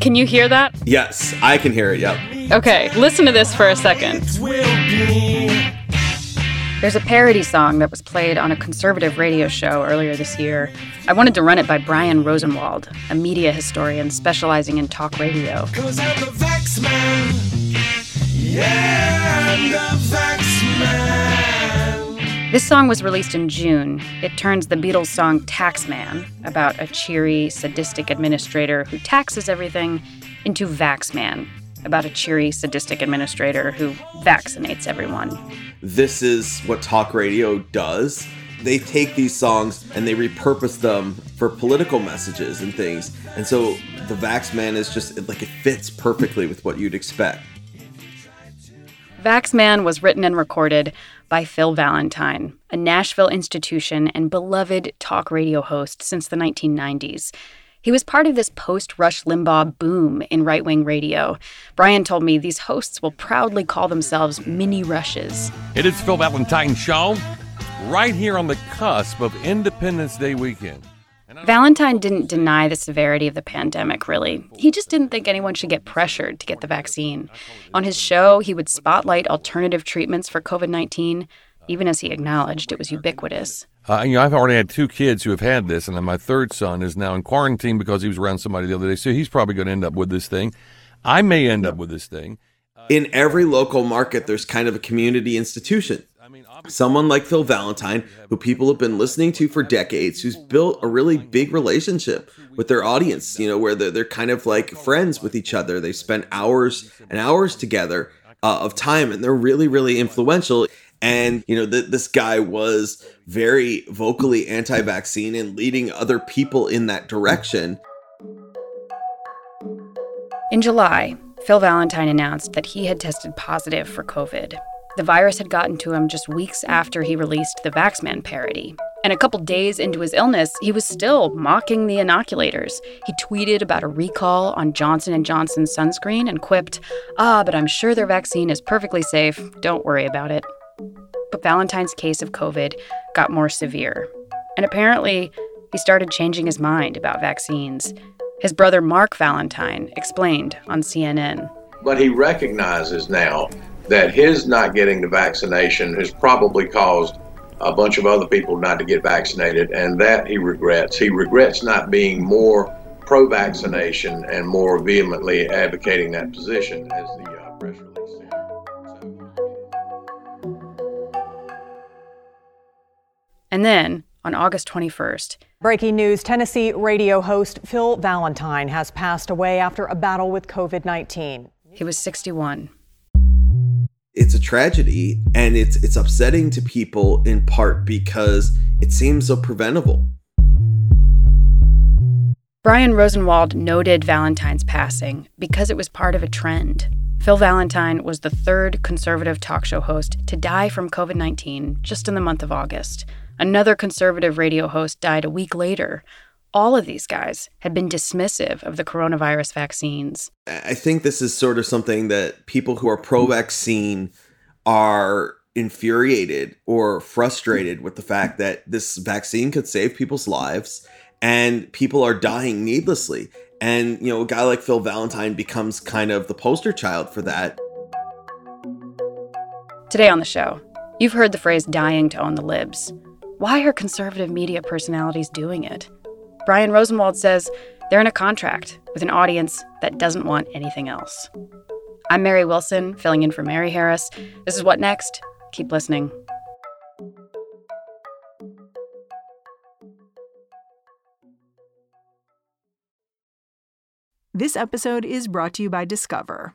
Can you hear that? Yes, I can hear it. Yep. Okay, listen to this for a second. There's a parody song that was played on a conservative radio show earlier this year. I wanted to run it by Brian Rosenwald, a media historian specializing in talk radio. This song was released in June. It turns the Beatles song Taxman, about a cheery, sadistic administrator who taxes everything, into Vaxman, about a cheery, sadistic administrator who vaccinates everyone. This is what talk radio does. They take these songs and they repurpose them for political messages and things. And so the Vax Man is just like it fits perfectly with what you'd expect. Vaxman was written and recorded by Phil Valentine, a Nashville institution and beloved talk radio host since the 1990s. He was part of this post Rush Limbaugh boom in right wing radio. Brian told me these hosts will proudly call themselves mini rushes. It is Phil Valentine Show, right here on the cusp of Independence Day weekend. Valentine didn't deny the severity of the pandemic, really. He just didn't think anyone should get pressured to get the vaccine. On his show, he would spotlight alternative treatments for COVID 19, even as he acknowledged it was ubiquitous. Uh, you know, I've already had two kids who have had this, and then my third son is now in quarantine because he was around somebody the other day. So he's probably going to end up with this thing. I may end up with this thing. In every local market, there's kind of a community institution someone like Phil Valentine, who people have been listening to for decades, who's built a really big relationship with their audience, you know, where they're, they're kind of like friends with each other. They spend hours and hours together uh, of time, and they're really, really influential. And, you know, th- this guy was very vocally anti vaccine and leading other people in that direction. In July, Phil Valentine announced that he had tested positive for COVID. The virus had gotten to him just weeks after he released the Vaxman parody. And a couple days into his illness, he was still mocking the inoculators. He tweeted about a recall on Johnson & Johnson's sunscreen and quipped, "Ah, but I'm sure their vaccine is perfectly safe. Don't worry about it." But Valentine's case of COVID got more severe. And apparently, he started changing his mind about vaccines. His brother Mark Valentine explained on CNN. But he recognizes now that his not getting the vaccination has probably caused a bunch of other people not to get vaccinated, and that he regrets. He regrets not being more pro vaccination and more vehemently advocating that position, as the uh, press release said. And then, on August 21st, Breaking news Tennessee radio host Phil Valentine has passed away after a battle with COVID 19. He was 61 it's a tragedy and it's it's upsetting to people in part because it seems so preventable. Brian Rosenwald noted Valentine's passing because it was part of a trend. Phil Valentine was the third conservative talk show host to die from COVID 19 just in the month of August. Another conservative radio host died a week later. All of these guys had been dismissive of the coronavirus vaccines. I think this is sort of something that people who are pro vaccine are infuriated or frustrated with the fact that this vaccine could save people's lives and people are dying needlessly. And, you know, a guy like Phil Valentine becomes kind of the poster child for that. Today on the show, you've heard the phrase dying to own the libs. Why are conservative media personalities doing it? Brian Rosenwald says they're in a contract with an audience that doesn't want anything else. I'm Mary Wilson, filling in for Mary Harris. This is What Next? Keep listening. This episode is brought to you by Discover.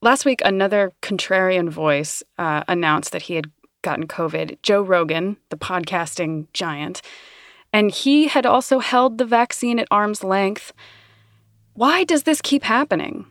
Last week, another contrarian voice uh, announced that he had gotten COVID. Joe Rogan, the podcasting giant, and he had also held the vaccine at arm's length. Why does this keep happening?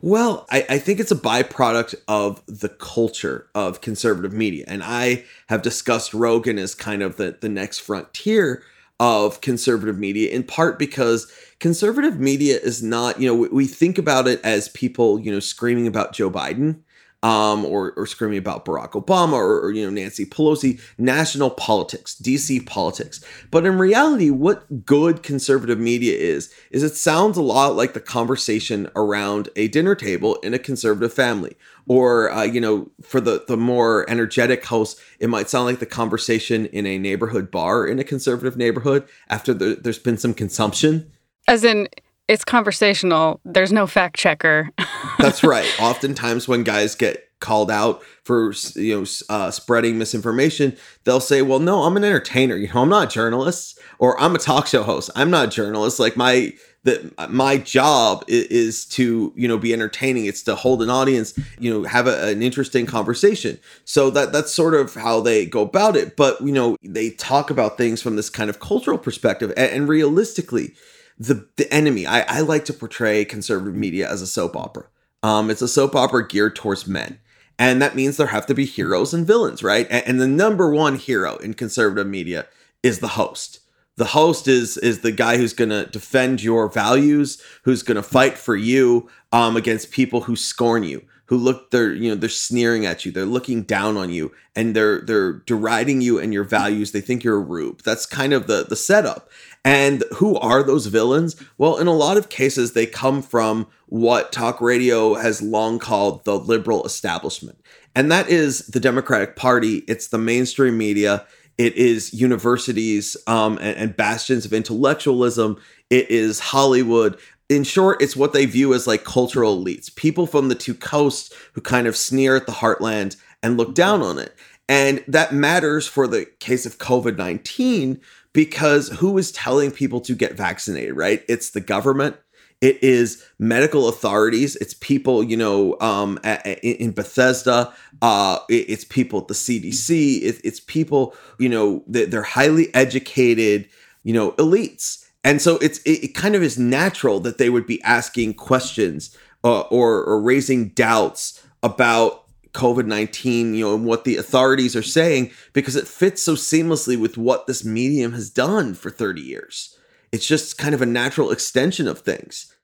Well, I, I, think it's a byproduct of the culture of conservative media. And I have discussed Rogan as kind of the, the next frontier of conservative media, in part because conservative media is not, you know, we, we think about it as people, you know, screaming about Joe Biden um, or, or screaming about Barack Obama or, or, you know Nancy Pelosi, national politics, DC politics. But in reality, what good conservative media is is it sounds a lot like the conversation around a dinner table in a conservative family, or uh, you know, for the the more energetic host, it might sound like the conversation in a neighborhood bar in a conservative neighborhood after the, there's been some consumption. As in, it's conversational. There's no fact checker. That's right. Oftentimes, when guys get called out for you know uh, spreading misinformation, they'll say, "Well, no, I'm an entertainer. You know, I'm not a journalist, or I'm a talk show host. I'm not a journalist. Like my that my job is, is, to you know be entertaining. It's to hold an audience, you know, have a, an interesting conversation. So that that's sort of how they go about it. But you know, they talk about things from this kind of cultural perspective, and, and realistically." The the enemy. I, I like to portray conservative media as a soap opera. Um, it's a soap opera geared towards men. And that means there have to be heroes and villains, right? And, and the number one hero in conservative media is the host. The host is is the guy who's going to defend your values, who's going to fight for you um, against people who scorn you, who look they're you know they're sneering at you, they're looking down on you, and they're they're deriding you and your values. They think you're a rube. That's kind of the the setup. And who are those villains? Well, in a lot of cases, they come from what talk radio has long called the liberal establishment. And that is the Democratic Party, it's the mainstream media, it is universities um, and, and bastions of intellectualism, it is Hollywood. In short, it's what they view as like cultural elites, people from the two coasts who kind of sneer at the heartland and look down on it. And that matters for the case of COVID 19 because who is telling people to get vaccinated, right? It's the government. It is medical authorities. It's people, you know, um, in Bethesda. Uh, it's people at the CDC. It's people, you know, they're highly educated, you know, elites. And so it's it kind of is natural that they would be asking questions uh, or, or raising doubts about COVID 19, you know, and what the authorities are saying because it fits so seamlessly with what this medium has done for 30 years. It's just kind of a natural extension of things.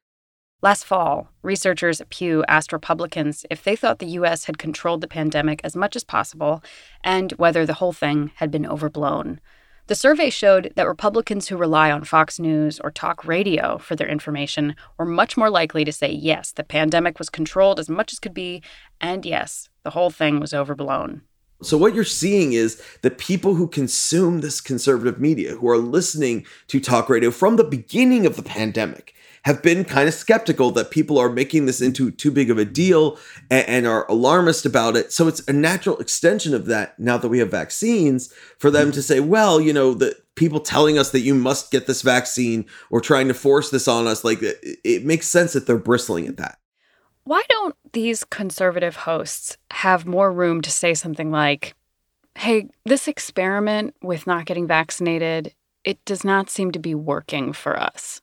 Last fall, researchers at Pew asked Republicans if they thought the U.S. had controlled the pandemic as much as possible and whether the whole thing had been overblown. The survey showed that Republicans who rely on Fox News or talk radio for their information were much more likely to say yes, the pandemic was controlled as much as could be, and yes, the whole thing was overblown. So, what you're seeing is the people who consume this conservative media, who are listening to talk radio from the beginning of the pandemic, have been kind of skeptical that people are making this into too big of a deal and, and, are alarmist about it. So it's a natural extension of that now that we have vaccines for them to say, well, you know, the people telling us that you must get this vaccine or trying to force this on us, like it, it makes sense that they're bristling at that. Why don't these conservative hosts have more room to say something like, hey, this experiment with not getting vaccinated, it does not seem to be working for us?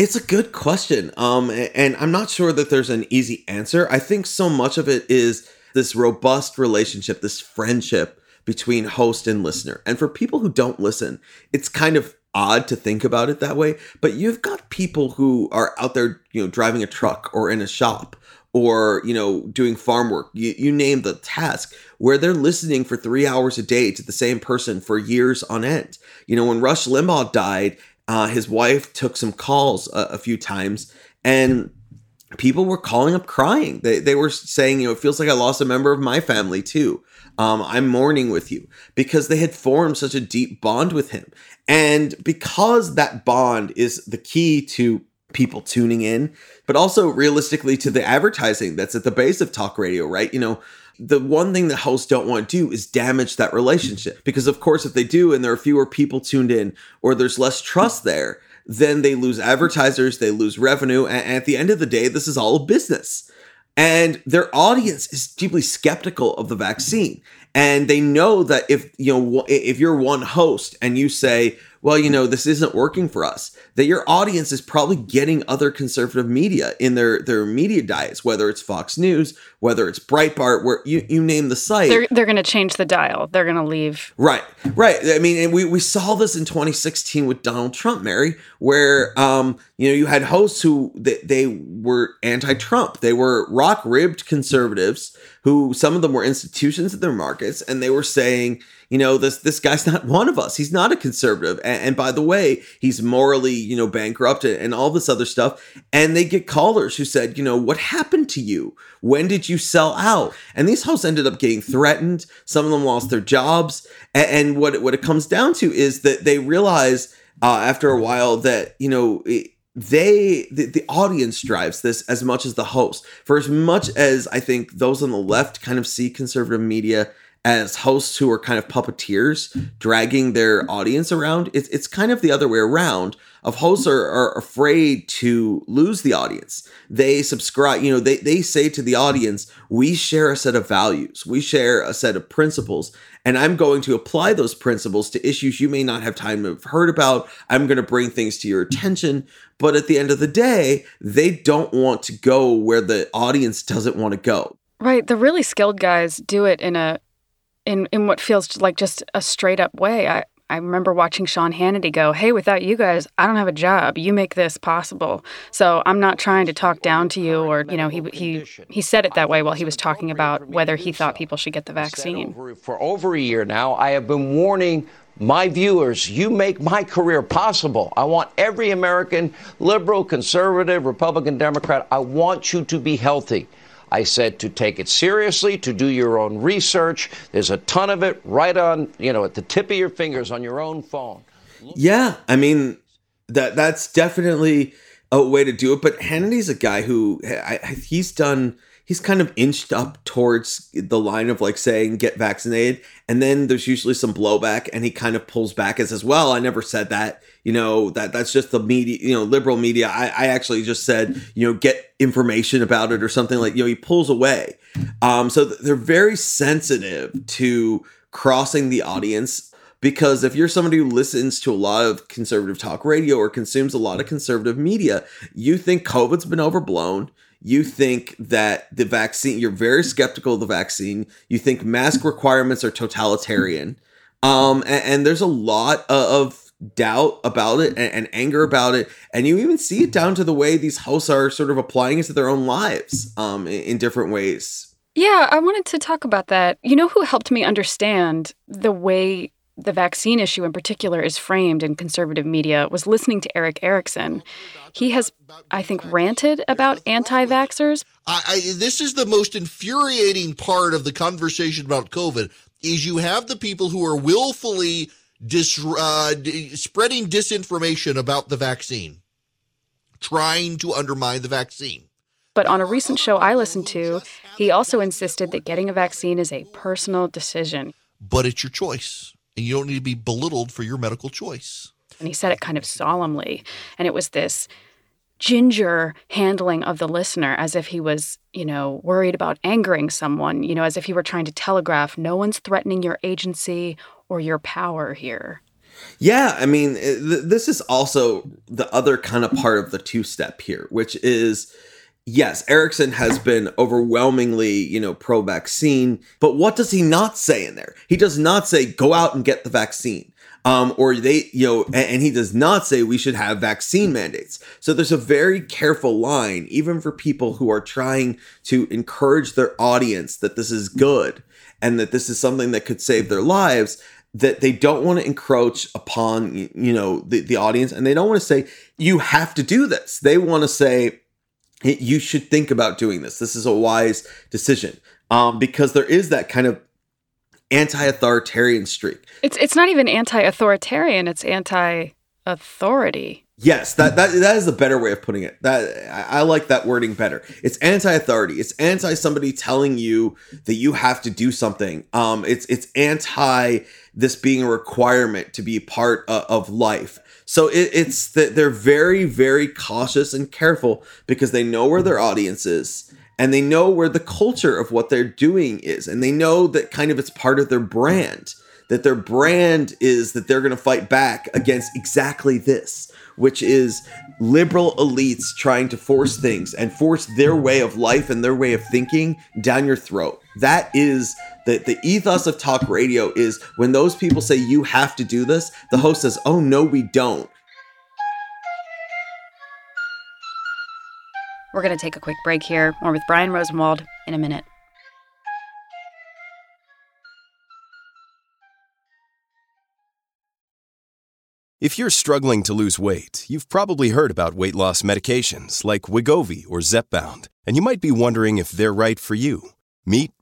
It's a good question. Um, and I'm not sure that there's an easy answer. I think so much of it is this robust relationship, this friendship between host and listener. And for people who don't listen, it's kind of odd to think about it that way. But you've got people who are out there, you know, driving a truck or in a shop or you know doing farm work you, you name the task where they're listening for three hours a day to the same person for years on end you know when rush limbaugh died uh, his wife took some calls a, a, few times, and people were calling up crying. They, they were saying, you know, it feels like I lost a member of my family too. Um, I'm mourning with you because they had formed such a deep bond with him. And because that bond is the key to people tuning in, but also realistically to the advertising that's at the base of talk radio, right? You know, the one thing that hosts don't want to do is damage that relationship. Because of course if they do and there are fewer people tuned in or there's less trust there then they lose advertisers they lose revenue and at the end of the day this is all a business. And their audience is deeply skeptical of the vaccine. And they know that if you know if you're one host and you say well, you know, this isn't working for us, that your audience is probably getting other conservative media in their their media diets, whether it's Fox News, whether it's Breitbart, where you, you name the site. They're, they're going to change the dial. They're going to leave. Right, right. I mean, and we, we saw this in 2016 with Donald Trump, Mary, where, um, you know, you had hosts who they, they were anti-Trump. They were rock-ribbed conservatives who some of them were institutions in their markets, and they were saying, you know, this this guy's not one of us. He's not a conservative. And, and by the way, he's morally, you know, bankrupt and, and all this other stuff. And they get callers who said, you know, what happened to you? When did you sell out? And these hosts ended up getting threatened. Some of them lost their jobs. And, and what what it comes down to is that they realize uh, after a while that you know. It, they the, the audience drives this as much as the host for as much as i think those on the left kind of see conservative media as hosts who are kind of puppeteers dragging their audience around. It's, it's kind of the other way around of hosts are, are afraid to lose the audience. They subscribe, you know, they, they say to the audience, we share a set of values, we share a set of principles, and I'm going to apply those principles to issues you may not have time to have heard about. I'm going to bring things to your attention. But at the end of the day, they don't want to go where the audience doesn't want to go. Right. The really skilled guys do it in a in in what feels like just a straight up way. I I remember watching Sean Hannity go, "Hey, without you guys, I don't have a job. You make this possible." So I'm not trying to talk down to you, or you know, he he he said it that way while he was talking about whether he thought people should get the vaccine. For over a year now, I have been warning my viewers, you make my career possible. I want every American, liberal, conservative, Republican, Democrat, I want you to be healthy. I said to take it seriously, to do your own research. There's a ton of it right on, you know, at the tip of your fingers on your own phone. Yeah, I mean that that's definitely a way to do it. But Hannity's a guy who I, he's done he's kind of inched up towards the line of like saying get vaccinated. And then there's usually some blowback and he kind of pulls back and says well i never said that. You know that that's just the media you know liberal media. I, I actually just said you know get information about it or something like you know he pulls away. Um so they're very sensitive to crossing the audience because if you're somebody who listens to a lot of conservative talk radio or consumes a lot of conservative media you think covid's been overblown you think that the vaccine, you're very skeptical of the vaccine. You think mask requirements are totalitarian. Um, and, and there's a lot of doubt about it and, and, anger about it. And you even see it down to the way these hosts are sort of applying it to their own lives um, in, in different ways. Yeah, I wanted to talk about that. You know who helped me understand the way the vaccine issue in particular is framed in conservative media was listening to Erick Erickson. He has, I think, ranted about anti vaxxers. this is the most infuriating part of the conversation about COVID is you have the people who are willfully dis, uh, spreading disinformation about the vaccine, trying to undermine the vaccine. But on a recent show I listened to, he also insisted that getting a vaccine is a personal decision. But it's your choice and you don't need to be belittled for your medical choice. And he said it kind of solemnly. And it was this ginger handling of the listener as if he was, you know, worried about angering someone, you know, as if he were trying to telegraph no one's threatening your agency or your power here. Yeah, I mean, this is also the other kind of part of the two step here, which is yes, Erickson has been overwhelmingly, you know, pro vaccine, but what does he not say in there? He does not say go out and get the vaccine. Um, or they, you know, and, and he does not say we should have vaccine mandates. So there's a very careful line, even for people who are trying to encourage their audience that this is good and that this is something that could save their lives that they don't want to encroach upon you know the, the audience and they don't want to say you have to do this they want to say you should think about doing this. This is a wise decision um, because there is that kind of anti-authoritarian streak. It's it's not even anti-authoritarian. It's anti authority. Yes, that, that that is a better way of putting it. That I, I like that wording better. It's anti-authority. It's anti somebody telling you that you have to do something. Um, it's it's anti this being a requirement to be part of, of life. So it, it's that they're very very cautious and careful because they know where their audience is and they know where the culture of what they're doing is, and they know that kind of it's part of their brand. That their brand is that they're going to fight back against exactly this which is liberal elites trying to force things and force their way of life and their way of thinking down your throat. That is the, the ethos of talk radio is when those people say you have to do this, the host says, oh no, we don't. We're going to take a quick break here. More with Brian Rosenwald in a minute. If you're struggling to lose weight, you've probably heard about weight loss medications like Wegovy or Zepbound, and you might be wondering if they're right for you. Meet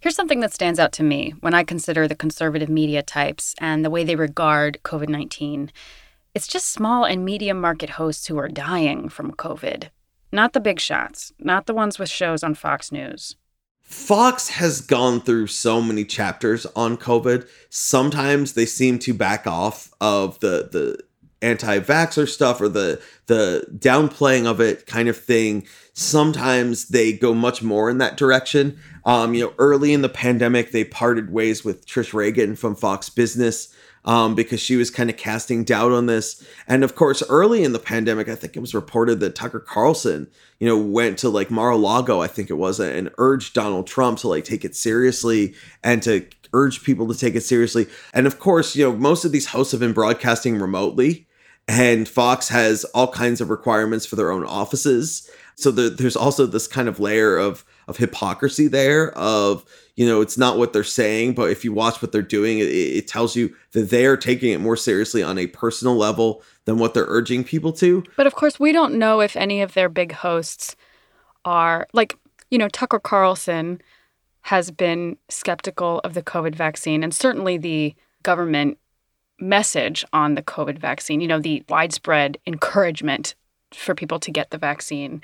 Here's something that stands out to me when I consider the conservative media types and the way they regard COVID 19. It's just small and medium market hosts who are dying from COVID, not the big shots, not the ones with shows on Fox News. Fox has gone through so many chapters on COVID. Sometimes they seem to back off of the the anti-vaxxer stuff or the the downplaying of it kind of thing sometimes they go much more in that direction. Um, you know early in the pandemic they parted ways with trish regan from fox business um, because she was kind of casting doubt on this. And of course early in the pandemic i think it was reported that tucker carlson you know went to like mar-a-lago i think it was and urged donald trump to like take it seriously and to urge people to take it seriously. And of course you know most of these hosts have been broadcasting remotely and Fox has all kinds of requirements for their own offices. So the, there's also this kind of layer of of hypocrisy there. Of you know, it's not what they're saying, but if you watch what they're doing, it, it tells you that they are taking it more seriously on a personal level than what they're urging people to. But of course, we don't know if any of their big hosts are like you know Tucker Carlson has been skeptical of the COVID vaccine, and certainly the government message on the COVID vaccine, you know, the widespread encouragement for people to get the vaccine.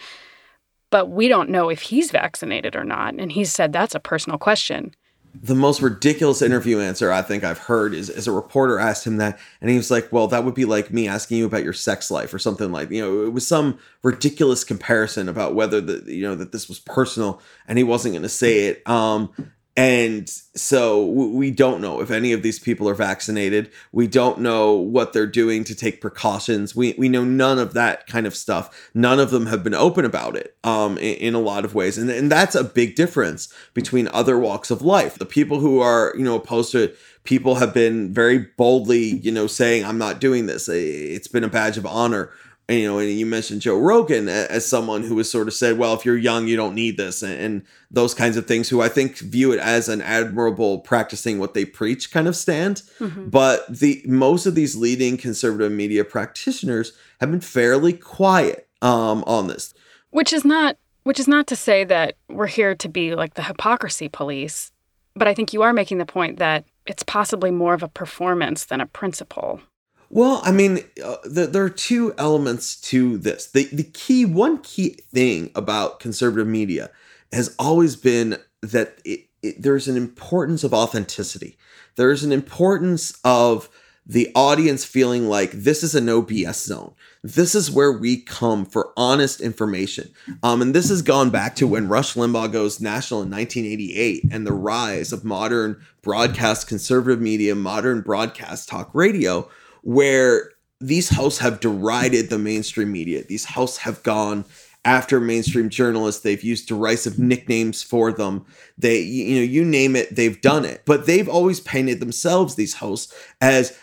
But we don't know if he's vaccinated or not. And he said that's a personal question. The most ridiculous interview answer I think I've heard is, is a reporter asked him that, and he was like, Well, that would be like me asking you about your sex life or something like you know, it was some ridiculous comparison about whether the you know that this was personal and he wasn't gonna say it. Um and so we don't know if any of these people are vaccinated. We don't know what they're doing to take precautions. We, we know none of that kind of stuff. None of them have been open about it um, in, in a lot of ways. And, and that's a big difference between other walks of life. The people who are, you know, opposed to it, people have been very boldly, you know, saying, I'm not doing this. It's been a badge of honor you know, and you mentioned Joe Rogan as someone who has sort of said, well, if you're young, you don't need this, and, those kinds of things, who I think view it as an admirable practicing what they preach kind of stand. Mm-hmm. But the most of these leading conservative media practitioners have been fairly quiet um, on this. Which is not which is not to say that we're here to be like the hypocrisy police. But I think you are making the point that it's possibly more of a performance than a principle. Well, I mean, uh, the, there are two elements to this. The the key one key thing about conservative media has always been that it, it, there's an importance of authenticity. There's an importance of the audience feeling like this is a no BS zone. This is where we come for honest information. Um, and this has gone back to when Rush Limbaugh goes national in 1988 and the rise of modern broadcast conservative media, modern broadcast talk radio, where these hosts have derided the mainstream media. These hosts have gone after mainstream journalists. They've used derisive nicknames for them. They, you know, you name it, they've done it. But they've always painted themselves, these hosts, as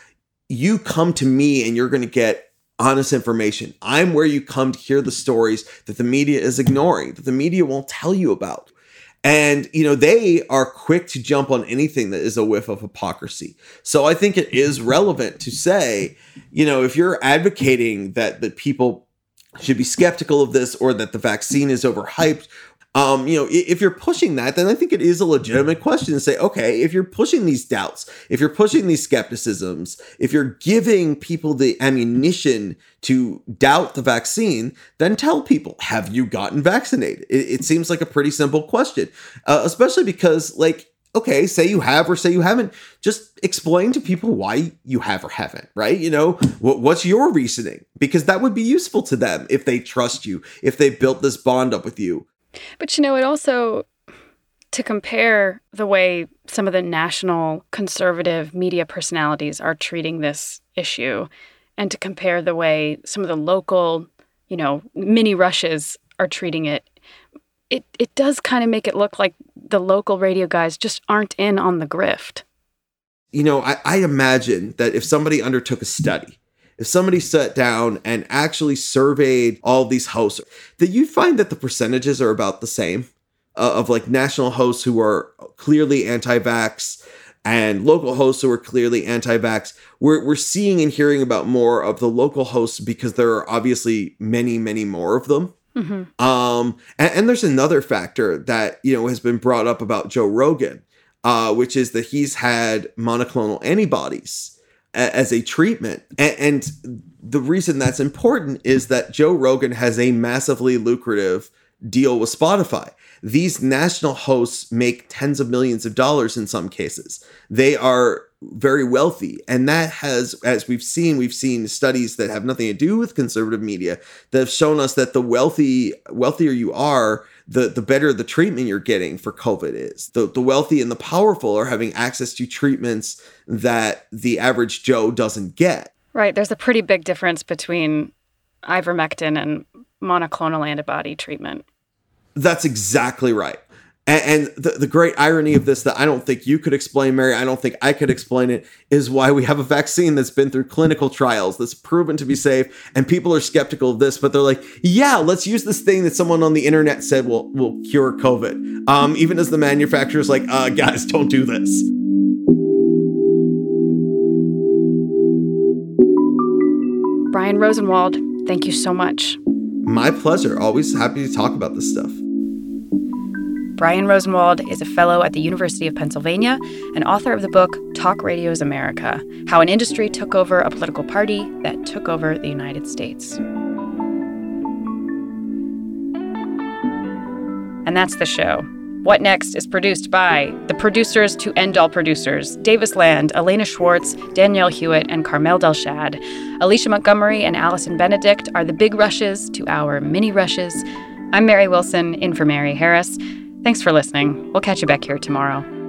you come to me and you're going to get honest information. I'm where you come to hear the stories that the media is ignoring, that the media won't tell you about. And, you know, they are quick to jump on anything that is a whiff of hypocrisy. So I think it is relevant to say, you know, if you're advocating that that people should be skeptical of this or that the vaccine is overhyped um, you know, if you're pushing that, then I think it is a legitimate question to say, okay, if you're pushing these doubts, if you're pushing these skepticisms, if you're giving people the ammunition to doubt the vaccine, then tell people, have you gotten vaccinated? It, it seems like a pretty simple question, uh, especially because, like, okay, say you have or say you haven't, just explain to people why you have or haven't, right? You know, what, what's your reasoning? Because that would be useful to them if they trust you, if they built this bond up with you. But you know, it also to compare the way some of the national conservative media personalities are treating this issue and to compare the way some of the local, you know, mini rushes are treating it, it it does kind of make it look like the local radio guys just aren't in on the grift. You know, I, I imagine that if somebody undertook a study if somebody sat down and actually surveyed all these hosts, that you'd find that the percentages are about the same uh, of like national hosts who are clearly anti-vax and local hosts who are clearly anti-vax. We're we're seeing and hearing about more of the local hosts because there are obviously many, many more of them. Mm-hmm. Um, and, and, there's another factor that you know has been brought up about Joe Rogan, uh, which is that he's had monoclonal antibodies as a treatment. And, the reason that's important is that Joe Rogan has a massively lucrative deal with Spotify. These national hosts make tens of millions of dollars in some cases. They are very wealthy. And that has, as we've seen, we've seen studies that have nothing to do with conservative media that have shown us that the wealthy, wealthier you are, the the better the treatment you're getting for COVID is. The the wealthy and the powerful are having access to treatments that the average Joe doesn't get. Right. There's a pretty big difference between ivermectin and monoclonal antibody treatment. That's exactly right. And, and the, the great irony of this that I don't think you could explain, Mary, I don't think I could explain it, is why we have a vaccine that's been through clinical trials, that's proven to be safe, and people are skeptical of this, but they're like, yeah, let's use this thing that someone on the internet said will will cure COVID. Um, even as the manufacturer's like, uh, guys, don't do this. Brian Rosenwald, thank you so much. My pleasure. Always happy to talk about this stuff. Brian Rosenwald is a fellow at the University of Pennsylvania and author of the book Talk Radio's America How an Industry Took Over a Political Party That Took Over the United States. And that's the show. What Next is produced by the producers to End All Producers Davis Land, Elena Schwartz, Danielle Hewitt, and Carmel Delshad. Alicia Montgomery and Allison Benedict are the big rushes to our mini rushes. I'm Mary Wilson, in for Mary Harris. Thanks for listening. We'll catch you back here tomorrow.